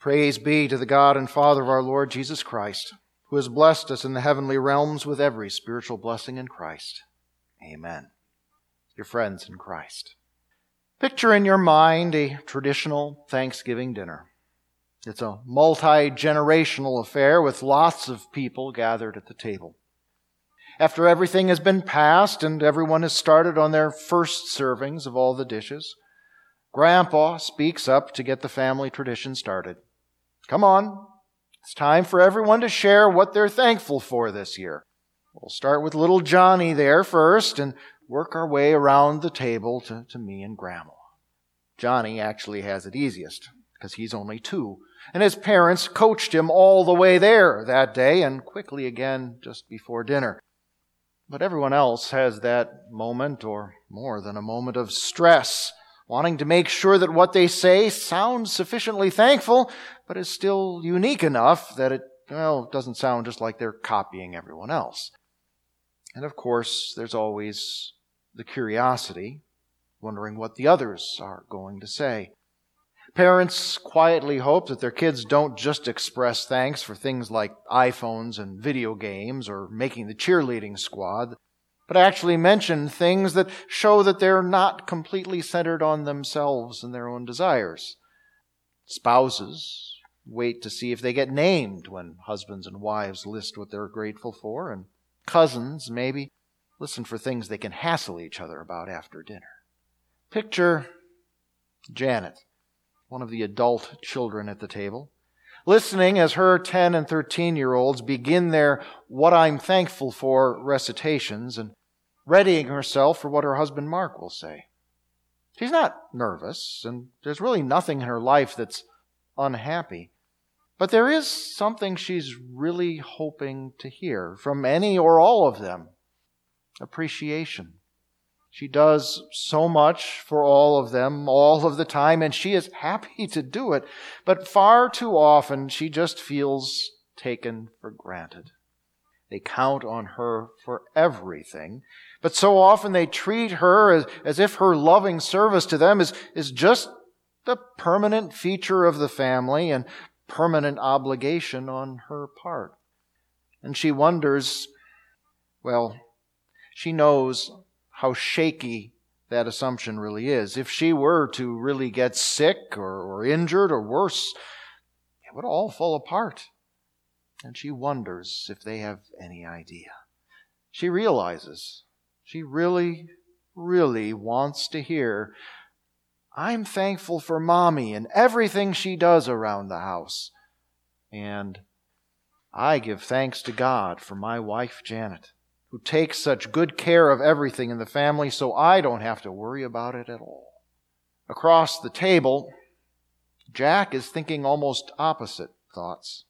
Praise be to the God and Father of our Lord Jesus Christ, who has blessed us in the heavenly realms with every spiritual blessing in Christ. Amen. Your friends in Christ. Picture in your mind a traditional Thanksgiving dinner. It's a multi generational affair with lots of people gathered at the table. After everything has been passed and everyone has started on their first servings of all the dishes, Grandpa speaks up to get the family tradition started. Come on. It's time for everyone to share what they're thankful for this year. We'll start with little Johnny there first and work our way around the table to, to me and Grandma. Johnny actually has it easiest because he's only two, and his parents coached him all the way there that day and quickly again just before dinner. But everyone else has that moment, or more than a moment, of stress wanting to make sure that what they say sounds sufficiently thankful, but is still unique enough that it, well, doesn't sound just like they're copying everyone else. And of course, there's always the curiosity, wondering what the others are going to say. Parents quietly hope that their kids don't just express thanks for things like iPhones and video games or making the cheerleading squad, but actually mention things that show that they're not completely centered on themselves and their own desires. Spouses wait to see if they get named when husbands and wives list what they're grateful for, and cousins maybe listen for things they can hassle each other about after dinner. Picture Janet, one of the adult children at the table, listening as her 10 and 13 year olds begin their What I'm Thankful For recitations and readying herself for what her husband Mark will say. She's not nervous, and there's really nothing in her life that's unhappy. But there is something she's really hoping to hear from any or all of them appreciation. She does so much for all of them all of the time, and she is happy to do it. But far too often, she just feels taken for granted. They count on her for everything, but so often they treat her as, as if her loving service to them is, is just the permanent feature of the family and permanent obligation on her part. And she wonders, well, she knows how shaky that assumption really is. If she were to really get sick or, or injured or worse, it would all fall apart. And she wonders if they have any idea. She realizes she really, really wants to hear, I'm thankful for mommy and everything she does around the house. And I give thanks to God for my wife, Janet, who takes such good care of everything in the family so I don't have to worry about it at all. Across the table, Jack is thinking almost opposite thoughts.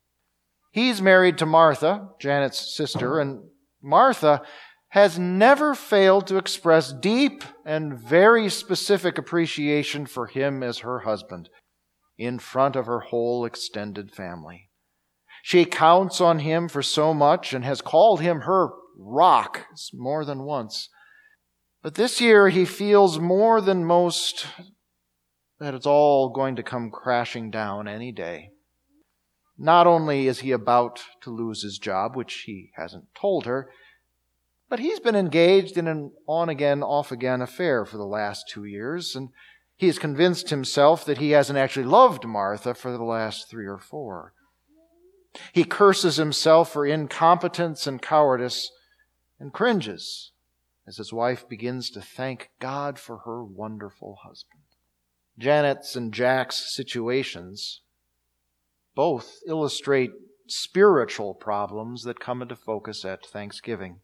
He's married to Martha, Janet's sister, and Martha has never failed to express deep and very specific appreciation for him as her husband in front of her whole extended family. She counts on him for so much and has called him her rock more than once. But this year he feels more than most that it's all going to come crashing down any day. Not only is he about to lose his job, which he hasn't told her, but he's been engaged in an on again, off again affair for the last two years, and he has convinced himself that he hasn't actually loved Martha for the last three or four. He curses himself for incompetence and cowardice and cringes as his wife begins to thank God for her wonderful husband. Janet's and Jack's situations both illustrate spiritual problems that come into focus at Thanksgiving.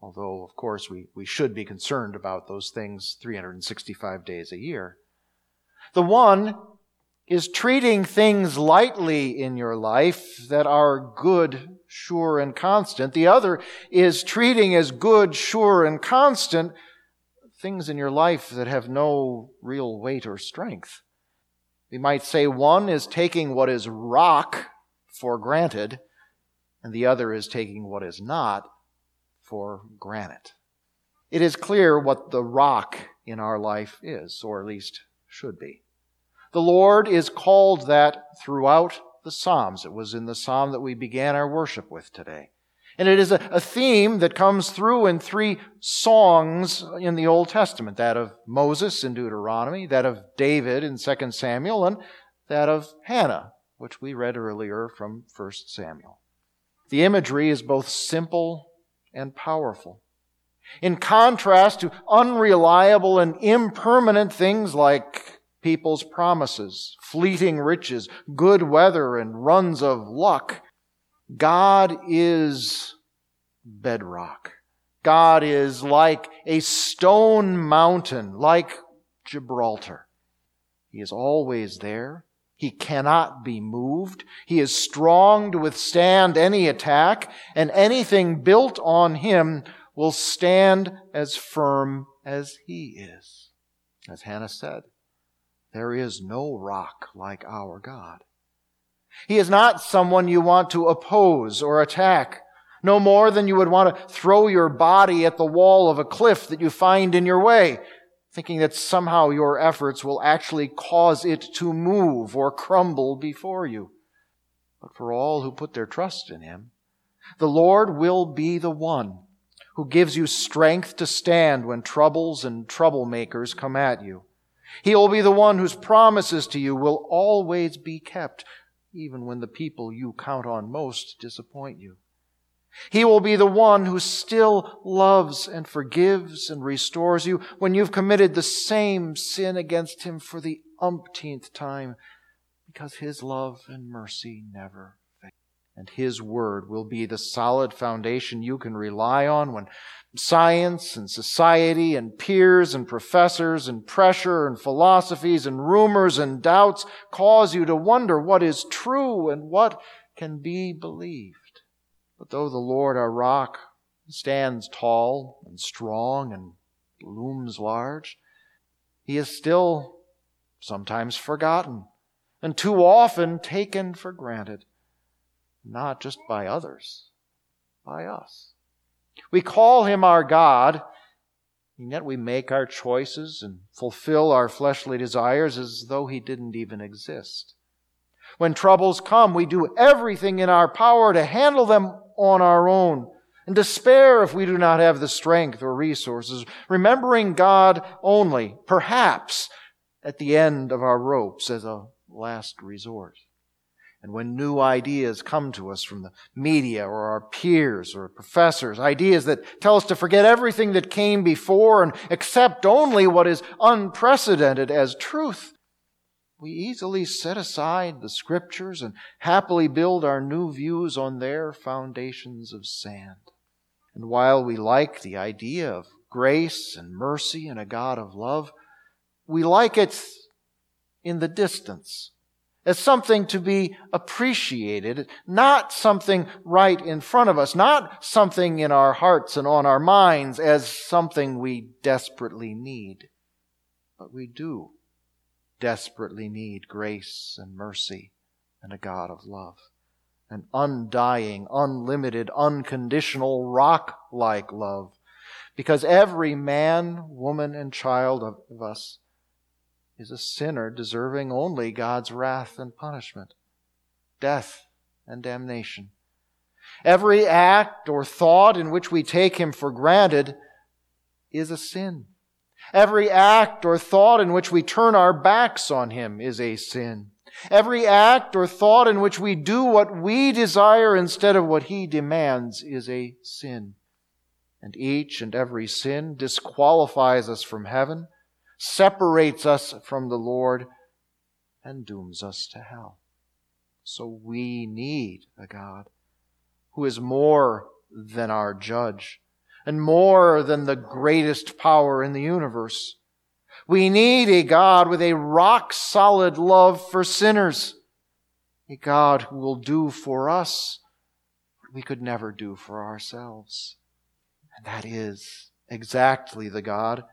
Although, of course, we, we should be concerned about those things 365 days a year. The one is treating things lightly in your life that are good, sure, and constant. The other is treating as good, sure, and constant things in your life that have no real weight or strength. We might say one is taking what is rock for granted, and the other is taking what is not for granite. It is clear what the rock in our life is, or at least should be. The Lord is called that throughout the Psalms. It was in the Psalm that we began our worship with today. And it is a, a, theme that comes through in three songs in the Old Testament that of Moses in Deuteronomy, that of David in 2 Samuel, and that of Hannah, which we read earlier from 1 Samuel. The imagery is both simple and powerful. In contrast to unreliable and impermanent things like people's promises, fleeting riches, good weather, and runs of luck, God is bedrock. God is like a stone mountain, like Gibraltar. He is always there. He cannot be moved. He is strong to withstand any attack, and anything built on him will stand as firm as he is. As Hannah said, there is no rock like our God. He is not someone you want to oppose or attack, no more than you would want to throw your body at the wall of a cliff that you find in your way, thinking that somehow your efforts will actually cause it to move or crumble before you. But for all who put their trust in Him, the Lord will be the one who gives you strength to stand when troubles and troublemakers come at you. He will be the one whose promises to you will always be kept, even when the people you count on most disappoint you. He will be the one who still loves and forgives and restores you when you've committed the same sin against him for the umpteenth time, because his love and mercy never and His Word will be the solid foundation you can rely on when science and society and peers and professors and pressure and philosophies and rumors and doubts cause you to wonder what is true and what can be believed. But though the Lord our rock stands tall and strong and looms large, He is still sometimes forgotten and too often taken for granted not just by others, by us. We call him our God, and yet we make our choices and fulfill our fleshly desires as though he didn't even exist. When troubles come, we do everything in our power to handle them on our own and despair if we do not have the strength or resources, remembering God only, perhaps at the end of our ropes as a last resort. And when new ideas come to us from the media or our peers or professors, ideas that tell us to forget everything that came before and accept only what is unprecedented as truth, we easily set aside the scriptures and happily build our new views on their foundations of sand. And while we like the idea of grace and mercy and a God of love, we like it in the distance as something to be appreciated, not something right in front of us, not something in our hearts and on our minds as something we desperately need. But we do desperately need grace and mercy and a God of love. An undying, unlimited, unconditional, rock like love. Because every man, woman, and child of us is a sinner deserving only God's wrath and punishment, death and damnation. Every act or thought in which we take Him for granted is a sin. Every act or thought in which we turn our backs on Him is a sin. Every act or thought in which we do what we desire instead of what He demands is a sin. And each and every sin disqualifies us from heaven separates us from the Lord, and dooms us to hell. So we need a God who is more than our judge and more than the greatest power in the universe. We need a God with a rock solid love for sinners, a God who will do for us what we could never do for ourselves. And that is exactly the God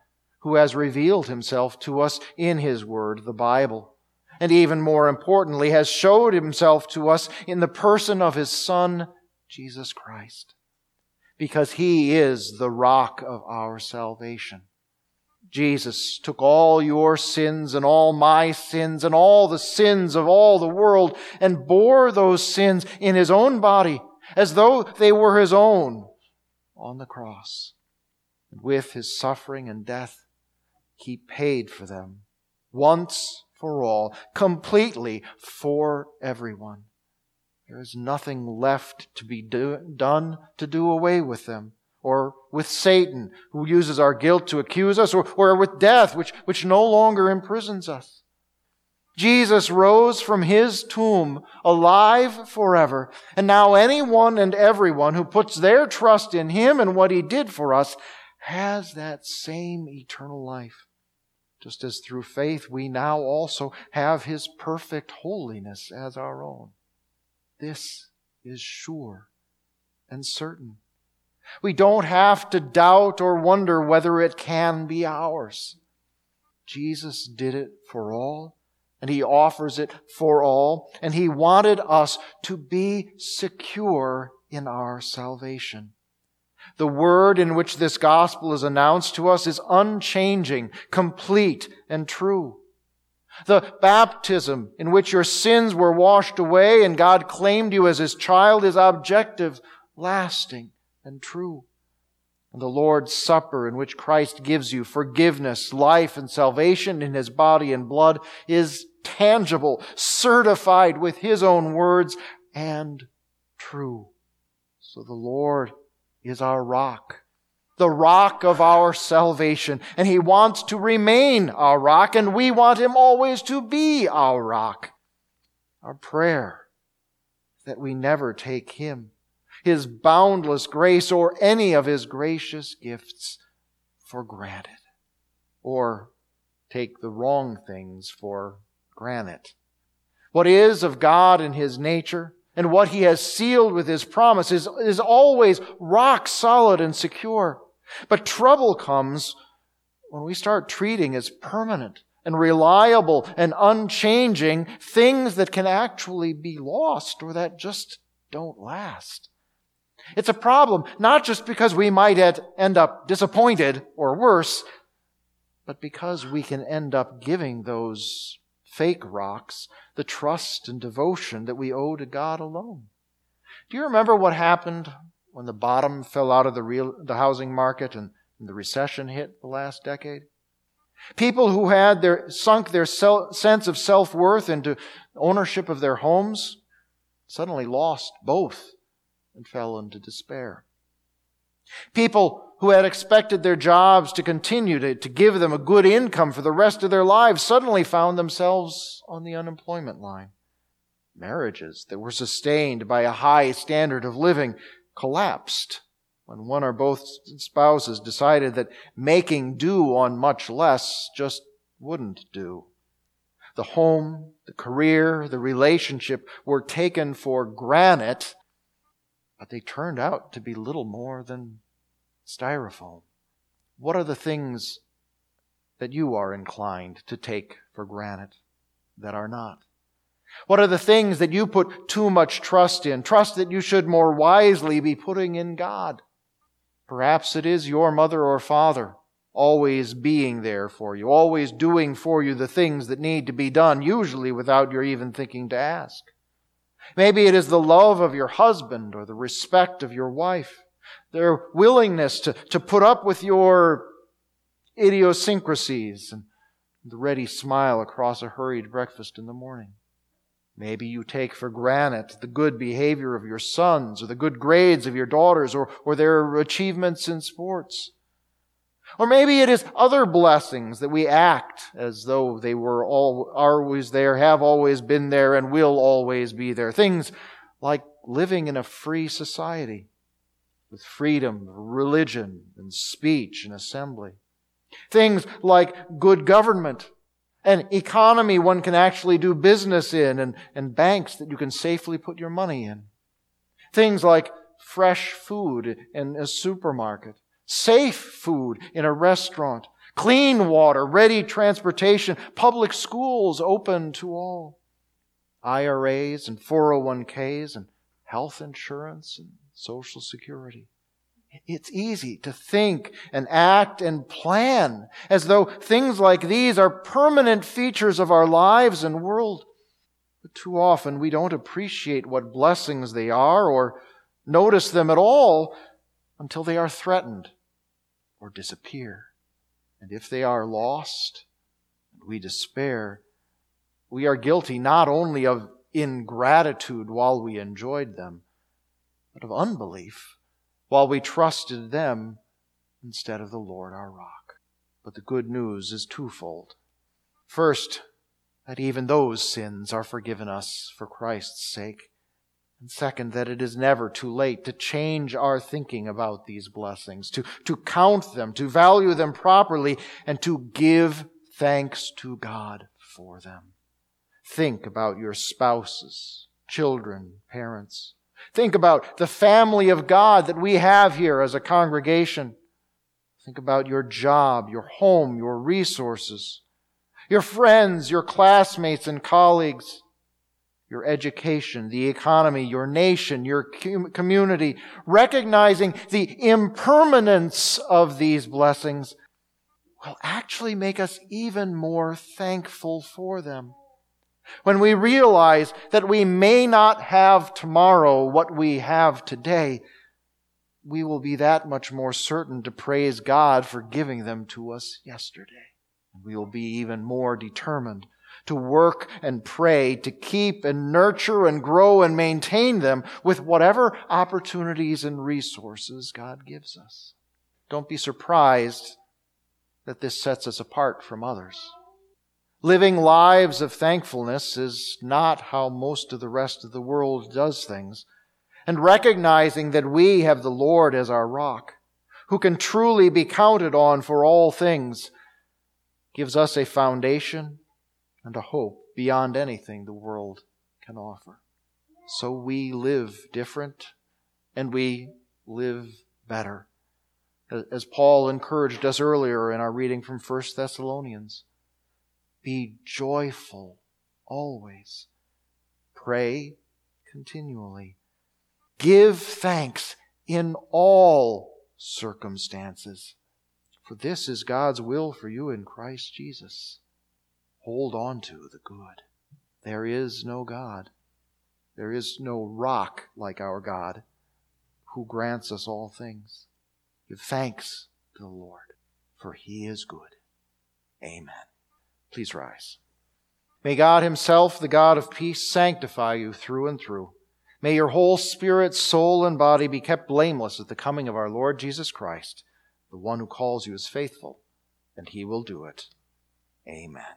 who has revealed himself to us in his word, the Bible. And even more importantly, has showed himself to us in the person of his Son, Jesus Christ. Because he is the rock of our salvation. Jesus took all your sins and all my sins and all the sins of all the world and bore those sins in his own body as though they were his own on the cross. And with his suffering and death, he paid for them once for all, completely for everyone. There is nothing left to be do, done to do away with them or with Satan, who uses our guilt to accuse us, or, or with death, which, which no longer imprisons us. Jesus rose from his tomb alive forever. And now anyone and everyone who puts their trust in him and what he did for us has that same eternal life. Just as through faith we now also have his perfect holiness as our own. This is sure and certain. We don't have to doubt or wonder whether it can be ours. Jesus did it for all, and He offers it for all, and He wanted us to be secure in our salvation. The word in which this gospel is announced to us is unchanging, complete, and true. The baptism in which your sins were washed away and God claimed you as His child is objective, lasting, and true. And the Lord's Supper, in which Christ gives you forgiveness, life, and salvation in His body and blood, is tangible, certified with His own words, and true. So the Lord is our rock, the rock of our salvation, and He wants to remain our rock, and we want Him always to be our rock. Our prayer that we never take Him his boundless grace or any of his gracious gifts for granted or take the wrong things for granted. What is of God and his nature and what he has sealed with his promises is always rock solid and secure. But trouble comes when we start treating as permanent and reliable and unchanging things that can actually be lost or that just don't last. It's a problem, not just because we might end up disappointed or worse, but because we can end up giving those fake rocks the trust and devotion that we owe to God alone. Do you remember what happened when the bottom fell out of the real, the housing market and, and the recession hit the last decade? People who had their, sunk their sense of self-worth into ownership of their homes suddenly lost both and fell into despair. People who had expected their jobs to continue to, to give them a good income for the rest of their lives suddenly found themselves on the unemployment line. Marriages that were sustained by a high standard of living collapsed when one or both spouses decided that making do on much less just wouldn't do. The home, the career, the relationship were taken for granted but they turned out to be little more than styrofoam. What are the things that you are inclined to take for granted that are not? What are the things that you put too much trust in? Trust that you should more wisely be putting in God. Perhaps it is your mother or father always being there for you, always doing for you the things that need to be done, usually without your even thinking to ask. Maybe it is the love of your husband or the respect of your wife, their willingness to, to put up with your idiosyncrasies and the ready smile across a hurried breakfast in the morning. Maybe you take for granted the good behavior of your sons or the good grades of your daughters or, or their achievements in sports. Or maybe it is other blessings that we act as though they were all, always there, have always been there, and will always be there. Things like living in a free society with freedom of religion and speech and assembly. Things like good government, an economy one can actually do business in, and, and banks that you can safely put your money in. Things like fresh food in a supermarket safe food in a restaurant, clean water, ready transportation, public schools open to all, IRAs and 401ks and health insurance and social security. It's easy to think and act and plan as though things like these are permanent features of our lives and world. But too often we don't appreciate what blessings they are or notice them at all until they are threatened or disappear. And if they are lost and we despair, we are guilty not only of ingratitude while we enjoyed them, but of unbelief while we trusted them instead of the Lord our rock. But the good news is twofold. First, that even those sins are forgiven us for Christ's sake. And second, that it is never too late to change our thinking about these blessings, to, to count them, to value them properly, and to give thanks to God for them. Think about your spouses, children, parents. Think about the family of God that we have here as a congregation. Think about your job, your home, your resources, your friends, your classmates and colleagues, your education, the economy, your nation, your community, recognizing the impermanence of these blessings will actually make us even more thankful for them. When we realize that we may not have tomorrow what we have today, we will be that much more certain to praise God for giving them to us yesterday. We will be even more determined to work and pray to keep and nurture and grow and maintain them with whatever opportunities and resources God gives us. Don't be surprised that this sets us apart from others. Living lives of thankfulness is not how most of the rest of the world does things. And recognizing that we have the Lord as our rock, who can truly be counted on for all things, gives us a foundation and a hope beyond anything the world can offer. So we live different and we live better. As Paul encouraged us earlier in our reading from 1 Thessalonians. Be joyful always. Pray continually. Give thanks in all circumstances. For this is God's will for you in Christ Jesus. Hold on to the good. There is no God. There is no rock like our God who grants us all things. Give thanks to the Lord, for he is good. Amen. Please rise. May God Himself, the God of peace, sanctify you through and through. May your whole spirit, soul, and body be kept blameless at the coming of our Lord Jesus Christ. The one who calls you is faithful, and He will do it. Amen.